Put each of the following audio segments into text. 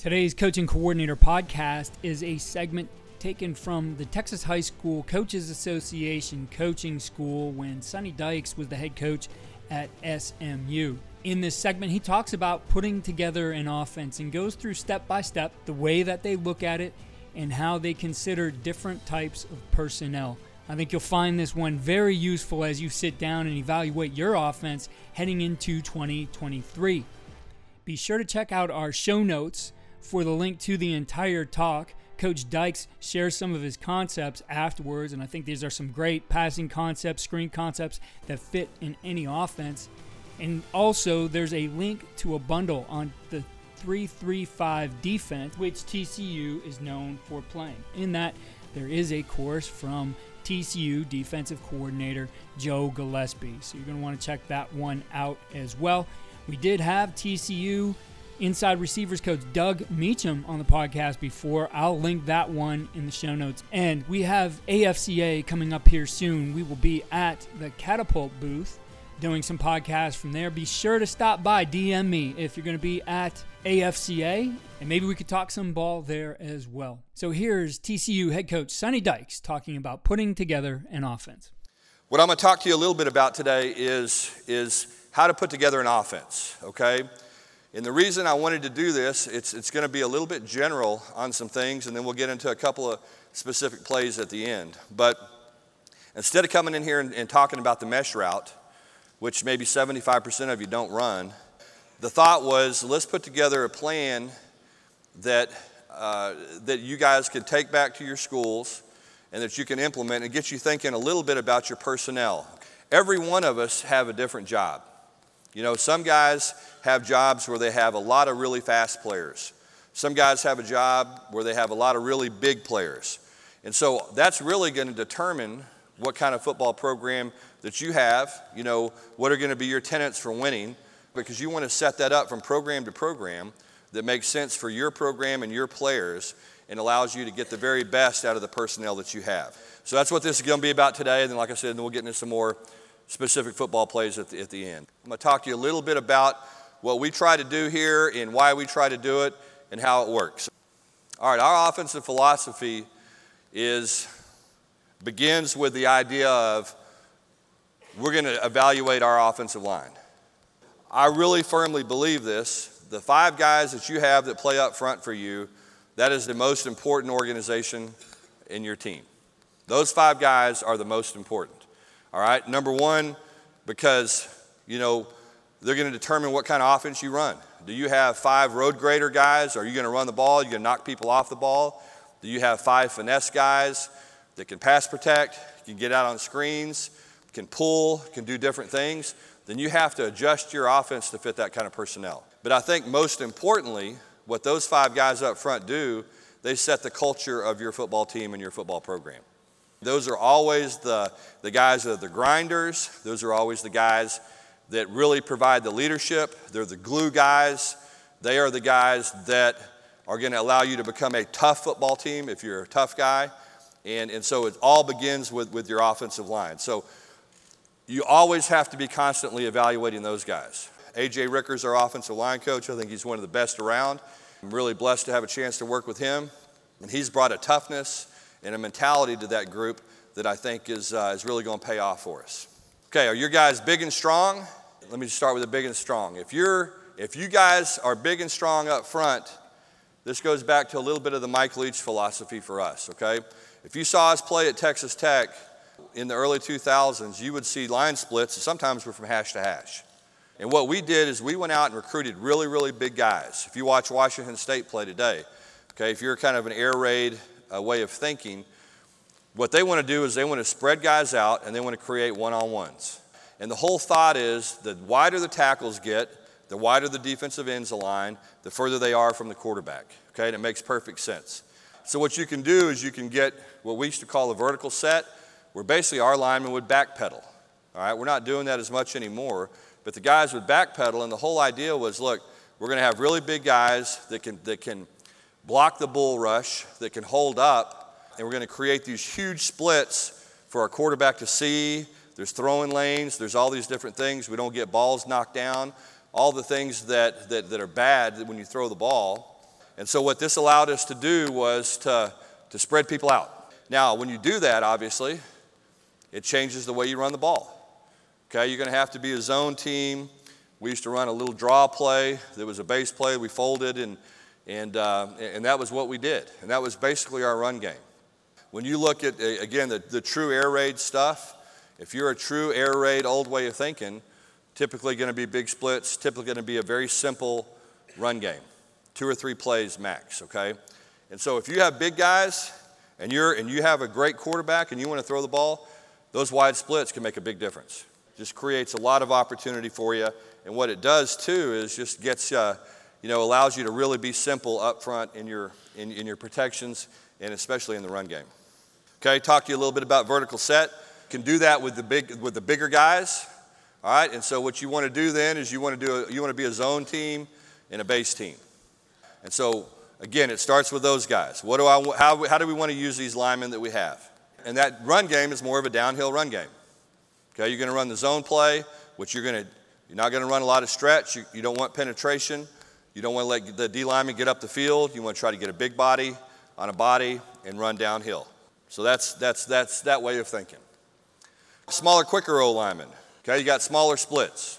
Today's Coach and Coordinator podcast is a segment taken from the Texas High School Coaches Association coaching school when Sonny Dykes was the head coach at SMU. In this segment, he talks about putting together an offense and goes through step by step the way that they look at it and how they consider different types of personnel. I think you'll find this one very useful as you sit down and evaluate your offense heading into 2023. Be sure to check out our show notes for the link to the entire talk. Coach Dykes shares some of his concepts afterwards, and I think these are some great passing concepts, screen concepts that fit in any offense. And also, there's a link to a bundle on the 335 defense, which TCU is known for playing. In that, there is a course from TCU defensive coordinator Joe Gillespie. So you're going to want to check that one out as well. We did have TCU inside receivers coach Doug Meacham on the podcast before. I'll link that one in the show notes. And we have AFCA coming up here soon. We will be at the Catapult booth doing some podcasts from there. Be sure to stop by, DM me if you're going to be at AFCA, and maybe we could talk some ball there as well. So here's TCU head coach Sonny Dykes talking about putting together an offense. What I'm going to talk to you a little bit about today is, is how to put together an offense, okay? And the reason I wanted to do this, it's, it's going to be a little bit general on some things, and then we'll get into a couple of specific plays at the end. But instead of coming in here and, and talking about the mesh route, which maybe 75% of you don't run, the thought was let's put together a plan that, uh, that you guys can take back to your schools and that you can implement and get you thinking a little bit about your personnel. Every one of us have a different job. You know, some guys have jobs where they have a lot of really fast players. Some guys have a job where they have a lot of really big players. And so that's really going to determine what kind of football program that you have, you know, what are going to be your tenets for winning, because you want to set that up from program to program that makes sense for your program and your players and allows you to get the very best out of the personnel that you have. So that's what this is going to be about today. And then, like I said, then we'll get into some more specific football plays at the, at the end. I'm going to talk to you a little bit about what we try to do here and why we try to do it and how it works. All right, our offensive philosophy is begins with the idea of we're going to evaluate our offensive line. I really firmly believe this. The five guys that you have that play up front for you, that is the most important organization in your team. Those five guys are the most important. All right, number one, because, you know, they're going to determine what kind of offense you run. Do you have five road grader guys? Are you going to run the ball? Are you going to knock people off the ball? Do you have five finesse guys that can pass protect, can get out on screens, can pull, can do different things? Then you have to adjust your offense to fit that kind of personnel. But I think most importantly, what those five guys up front do, they set the culture of your football team and your football program. Those are always the, the guys that are the grinders. Those are always the guys that really provide the leadership. They're the glue guys. They are the guys that are going to allow you to become a tough football team if you're a tough guy. And, and so it all begins with, with your offensive line. So you always have to be constantly evaluating those guys. AJ Ricker's our offensive line coach. I think he's one of the best around. I'm really blessed to have a chance to work with him. And he's brought a toughness and a mentality to that group that I think is, uh, is really going to pay off for us. Okay, are your guys big and strong? Let me just start with the big and strong. If you're if you guys are big and strong up front, this goes back to a little bit of the Mike Leach philosophy for us, okay? If you saw us play at Texas Tech in the early 2000s, you would see line splits, and sometimes we're from hash to hash. And what we did is we went out and recruited really, really big guys. If you watch Washington State play today, okay, if you're kind of an air raid a way of thinking. What they want to do is they want to spread guys out and they want to create one on ones. And the whole thought is the wider the tackles get, the wider the defensive ends align, the further they are from the quarterback. Okay, and it makes perfect sense. So, what you can do is you can get what we used to call a vertical set, where basically our linemen would backpedal. All right, we're not doing that as much anymore, but the guys would backpedal, and the whole idea was look, we're going to have really big guys that can, that can block the bull rush that can hold up, and we're going to create these huge splits for our quarterback to see. There's throwing lanes, there's all these different things. We don't get balls knocked down, all the things that, that, that are bad when you throw the ball. And so, what this allowed us to do was to, to spread people out. Now, when you do that, obviously, it changes the way you run the ball. Okay, you're going to have to be a zone team. We used to run a little draw play. There was a base play. We folded, and, and, uh, and that was what we did. And that was basically our run game. When you look at, again, the, the true air raid stuff, if you're a true air raid old way of thinking, typically going to be big splits, typically going to be a very simple run game, two or three plays max, okay? And so if you have big guys and, you're, and you have a great quarterback and you want to throw the ball, those wide splits can make a big difference just creates a lot of opportunity for you. And what it does too is just gets, uh, you know, allows you to really be simple up front in your, in, in your protections and especially in the run game. Okay, talk to you a little bit about vertical set. Can do that with the, big, with the bigger guys. All right, and so what you want to do then is you want to do a, you want to be a zone team and a base team. And so again, it starts with those guys. What do I, how, how do we want to use these linemen that we have? And that run game is more of a downhill run game. Okay, you're going to run the zone play, which you're going to, you're not going to run a lot of stretch. You, you don't want penetration. You don't want to let the D lineman get up the field. You want to try to get a big body on a body and run downhill. So that's, that's, that's that way of thinking. Smaller, quicker O lineman. Okay, you got smaller splits.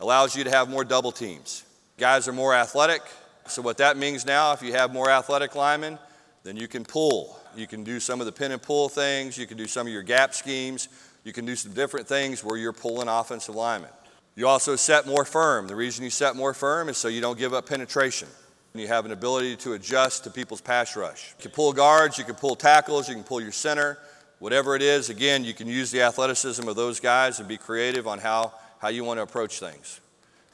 Allows you to have more double teams. Guys are more athletic. So what that means now, if you have more athletic linemen, then you can pull. You can do some of the pin and pull things. You can do some of your gap schemes. You can do some different things where you're pulling offensive linemen. You also set more firm. The reason you set more firm is so you don't give up penetration. You have an ability to adjust to people's pass rush. You can pull guards, you can pull tackles, you can pull your center. Whatever it is, again, you can use the athleticism of those guys and be creative on how, how you want to approach things.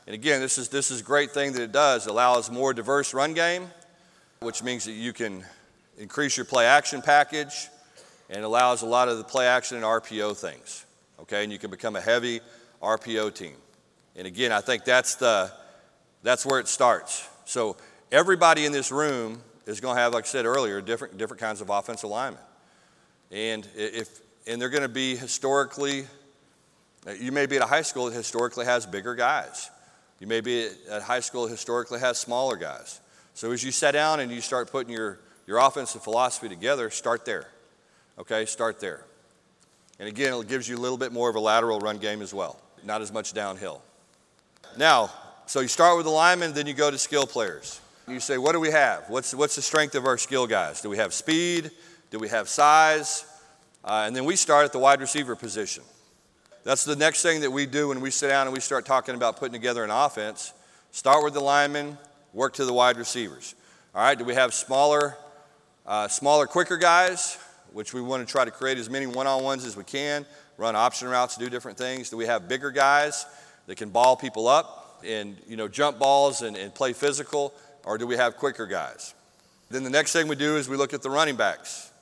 And again, this is, this is a great thing that it does. It allows more diverse run game, which means that you can increase your play action package and allows a lot of the play action and RPO things. Okay, and you can become a heavy RPO team. And again, I think that's the that's where it starts. So everybody in this room is going to have, like I said earlier, different different kinds of offensive linemen, and if and they're going to be historically. Uh, you may be at a high school that historically has bigger guys. You may be at a high school that historically has smaller guys. So as you sit down and you start putting your, your offensive philosophy together, start there. Okay, start there. And again, it gives you a little bit more of a lateral run game as well, not as much downhill. Now, so you start with the linemen, then you go to skill players. You say, what do we have? What's, what's the strength of our skill guys? Do we have speed? Do we have size? Uh, and then we start at the wide receiver position. That's the next thing that we do when we sit down and we start talking about putting together an offense. Start with the linemen, work to the wide receivers. All right, do we have smaller, uh, smaller, quicker guys? which we want to try to create as many one on ones as we can, run option routes, do different things? Do we have bigger guys that can ball people up and you know, jump balls and, and play physical, or do we have quicker guys? Then the next thing we do is we look at the running backs.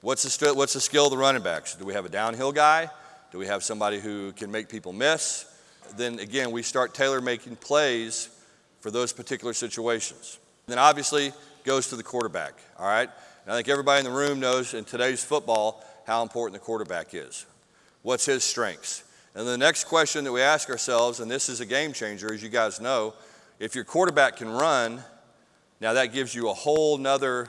What's the, st- what's the skill of the running backs? Do we have a downhill guy? Do we have somebody who can make people miss? Then again, we start tailor making plays for those particular situations. Then obviously goes to the quarterback, all right? And I think everybody in the room knows in today's football how important the quarterback is. What's his strengths? And the next question that we ask ourselves, and this is a game changer, as you guys know, if your quarterback can run, now that gives you a whole nother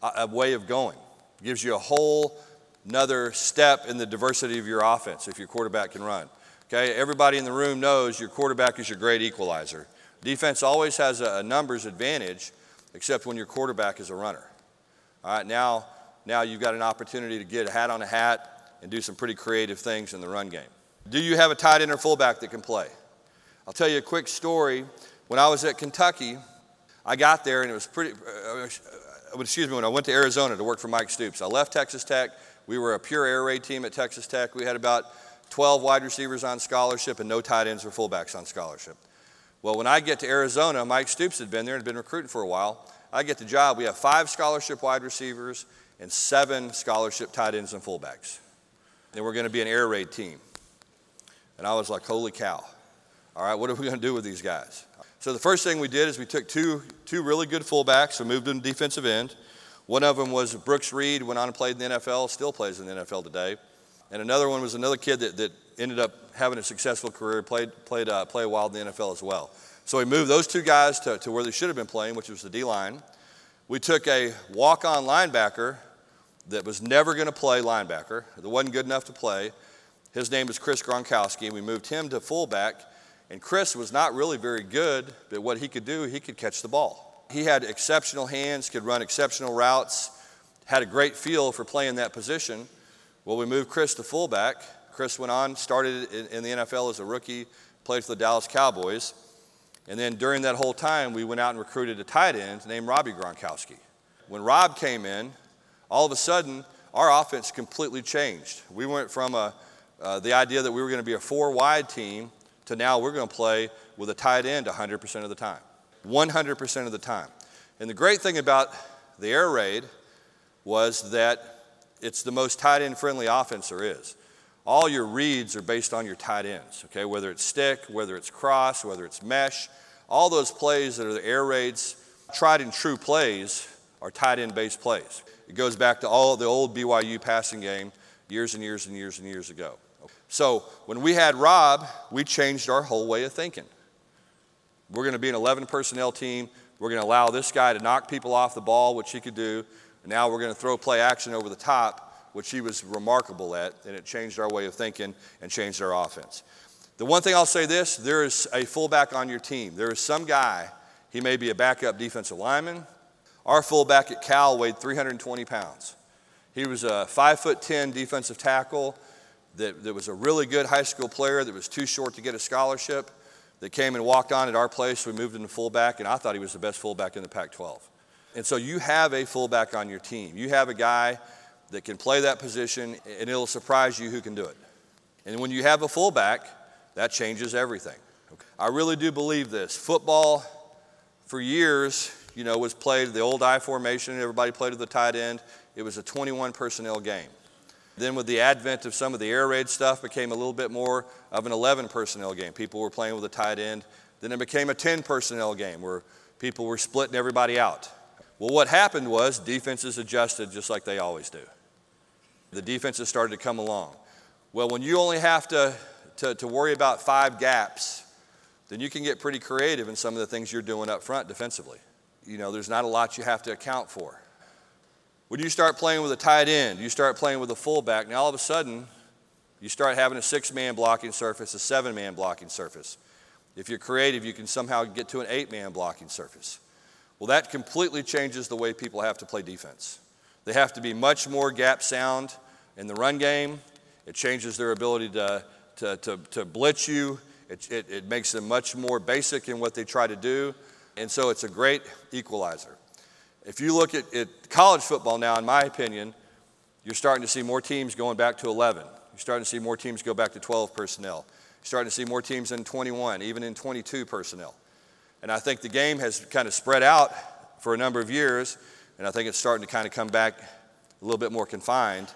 uh, way of going. It gives you a whole another step in the diversity of your offense if your quarterback can run. Okay, everybody in the room knows your quarterback is your great equalizer. Defense always has a, numbers advantage, except when your quarterback is a runner. All right, now, now you've got an opportunity to get a hat on a hat and do some pretty creative things in the run game. Do you have a tight end or fullback that can play? I'll tell you a quick story. When I was at Kentucky, I got there and it was pretty, uh, uh, excuse me, when I went to Arizona to work for Mike Stoops. I left Texas Tech. We were a pure air raid team at Texas Tech. We had about 12 wide receivers on scholarship and no tight ends or fullbacks on scholarship. Well, when I get to Arizona, Mike Stoops had been there and had been recruiting for a while. I get the job. We have five scholarship wide receivers and seven scholarship tight ends and fullbacks. And we're going to be an air raid team. And I was like, holy cow. All right, what are we going to do with these guys? So the first thing we did is we took two, two really good fullbacks and moved them to defensive end. One of them was Brooks Reed, went on and played in the NFL, still plays in the NFL today. And another one was another kid that, that ended up having a successful career, played, played uh, play a while in the NFL as well. So we moved those two guys to, to where they should have been playing, which was the D line. We took a walk on linebacker that was never going to play linebacker, that wasn't good enough to play. His name was Chris Gronkowski, and we moved him to fullback. And Chris was not really very good, but what he could do, he could catch the ball. He had exceptional hands, could run exceptional routes, had a great feel for playing that position. Well, we moved Chris to fullback. Chris went on, started in, in the NFL as a rookie, played for the Dallas Cowboys. And then during that whole time, we went out and recruited a tight end named Robbie Gronkowski. When Rob came in, all of a sudden, our offense completely changed. We went from a, uh, the idea that we were going to be a four wide team to now we're going to play with a tight end 100% of the time. 100% of the time. And the great thing about the air raid was that it's the most tight end friendly offense there is. All your reads are based on your tight ends, okay? Whether it's stick, whether it's cross, whether it's mesh, all those plays that are the air raids, tried and true plays, are tight end based plays. It goes back to all the old BYU passing game years and years and years and years ago. So when we had Rob, we changed our whole way of thinking. We're going to be an 11 personnel team. We're going to allow this guy to knock people off the ball, which he could do. And now we're going to throw play action over the top, which he was remarkable at. And it changed our way of thinking and changed our offense. The one thing I'll say this there is a fullback on your team. There is some guy, he may be a backup defensive lineman, our fullback at Cal weighed 320 pounds. He was a 5'10 defensive tackle that, that was a really good high school player that was too short to get a scholarship that came and walked on at our place. We moved him to fullback, and I thought he was the best fullback in the Pac 12. And so you have a fullback on your team. You have a guy that can play that position, and it'll surprise you who can do it. And when you have a fullback, that changes everything. I really do believe this. Football, for years, you know, was played the old I formation. Everybody played at the tight end. It was a 21 personnel game. Then, with the advent of some of the air raid stuff, became a little bit more of an 11 personnel game. People were playing with a tight end. Then it became a 10 personnel game where people were splitting everybody out. Well, what happened was defenses adjusted just like they always do. The defenses started to come along. Well, when you only have to, to, to worry about five gaps, then you can get pretty creative in some of the things you're doing up front defensively you know, there's not a lot you have to account for. When you start playing with a tight end, you start playing with a fullback, now all of a sudden, you start having a six man blocking surface, a seven man blocking surface. If you're creative, you can somehow get to an eight man blocking surface. Well, that completely changes the way people have to play defense. They have to be much more gap sound in the run game. It changes their ability to, to, to, to blitz you. It, it, it makes them much more basic in what they try to do. And so it's a great equalizer. If you look at, at college football now, in my opinion, you're starting to see more teams going back to 11. You're starting to see more teams go back to 12 personnel. You're starting to see more teams in 21, even in 22 personnel. And I think the game has kind of spread out for a number of years, and I think it's starting to kind of come back a little bit more confined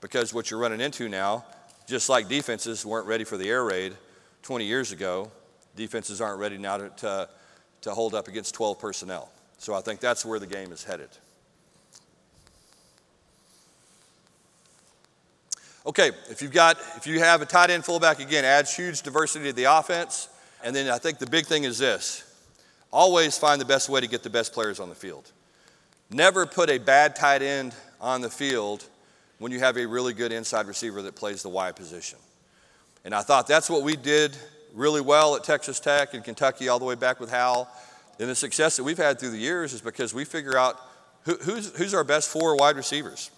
because what you're running into now, just like defenses weren't ready for the air raid 20 years ago, defenses aren't ready now to, to to hold up against 12 personnel. So I think that's where the game is headed. Okay, if you've got if you have a tight end fullback again, adds huge diversity to the offense. And then I think the big thing is this. Always find the best way to get the best players on the field. Never put a bad tight end on the field when you have a really good inside receiver that plays the wide position. And I thought that's what we did really well at Texas Tech and Kentucky, all the way back with Cal. And the success that we've had through the years is because we figure out who, who's, who's our best four wide receivers.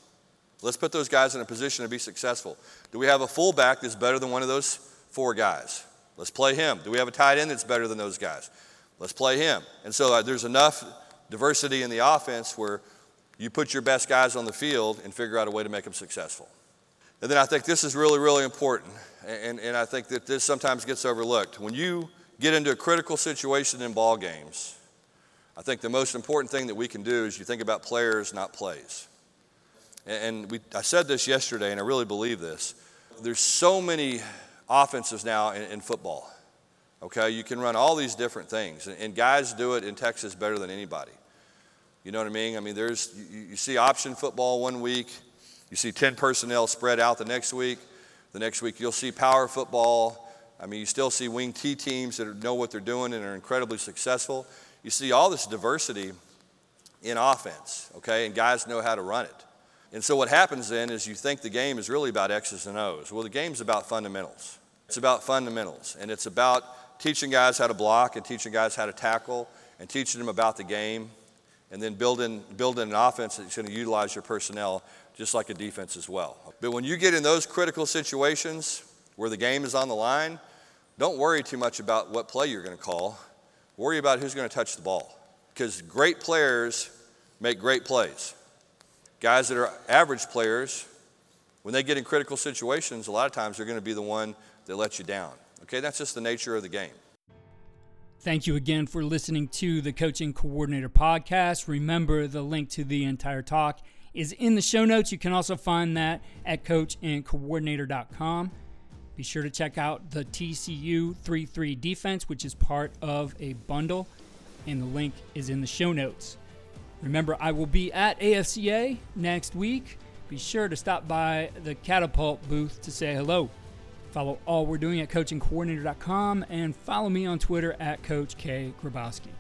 Let's put those guys in a position to be successful. Do we have a fullback that's better than one of those four guys? Let's play him. Do we have a tight end that's better than those guys? Let's play him. And so uh, there's enough diversity in the offense where you put your best guys on the field and figure out a way to make them successful. And then I think this is really, really important. And, and I think that this sometimes gets overlooked. When you get into a critical situation in ball games, I think the most important thing that we can do is you think about players, not plays. And we, I said this yesterday, and I really believe this. There's so many offenses now in, in football. Okay, you can run all these different things, and, and, guys do it in Texas better than anybody. You know what I mean? I mean, there's you, you see option football one week, you see 10 personnel spread out the next week. The next week, you'll see power football. I mean, you still see wing T teams that know what they're doing and are incredibly successful. You see all this diversity in offense, okay, and guys know how to run it. And so what happens then is you think the game is really about X's and O's. Well, the game's about fundamentals. It's about fundamentals, and it's about teaching guys how to block and teaching guys how to tackle and teaching them about the game and then building, building an offense that's going to utilize your personnel just like a defense as well. But when you get in those critical situations where the game is on the line, don't worry too much about what play you're going to call. Worry about who's going to touch the ball. Because great players make great plays. Guys that are average players, when they get in critical situations, a lot of times they're going to be the one that lets you down. Okay, that's just the nature of the game. Thank you again for listening to the Coach and Coordinator Podcast. Remember, the link to the entire talk is in the show notes. You can also find that at coachandcoordinator.com. Be sure to check out the TCU 3 3 defense, which is part of a bundle, and the link is in the show notes. Remember, I will be at AFCA next week. Be sure to stop by the Catapult booth to say hello. Follow all we're doing at coachandcoordinator.com and follow me on Twitter at Coach K. Grabowski.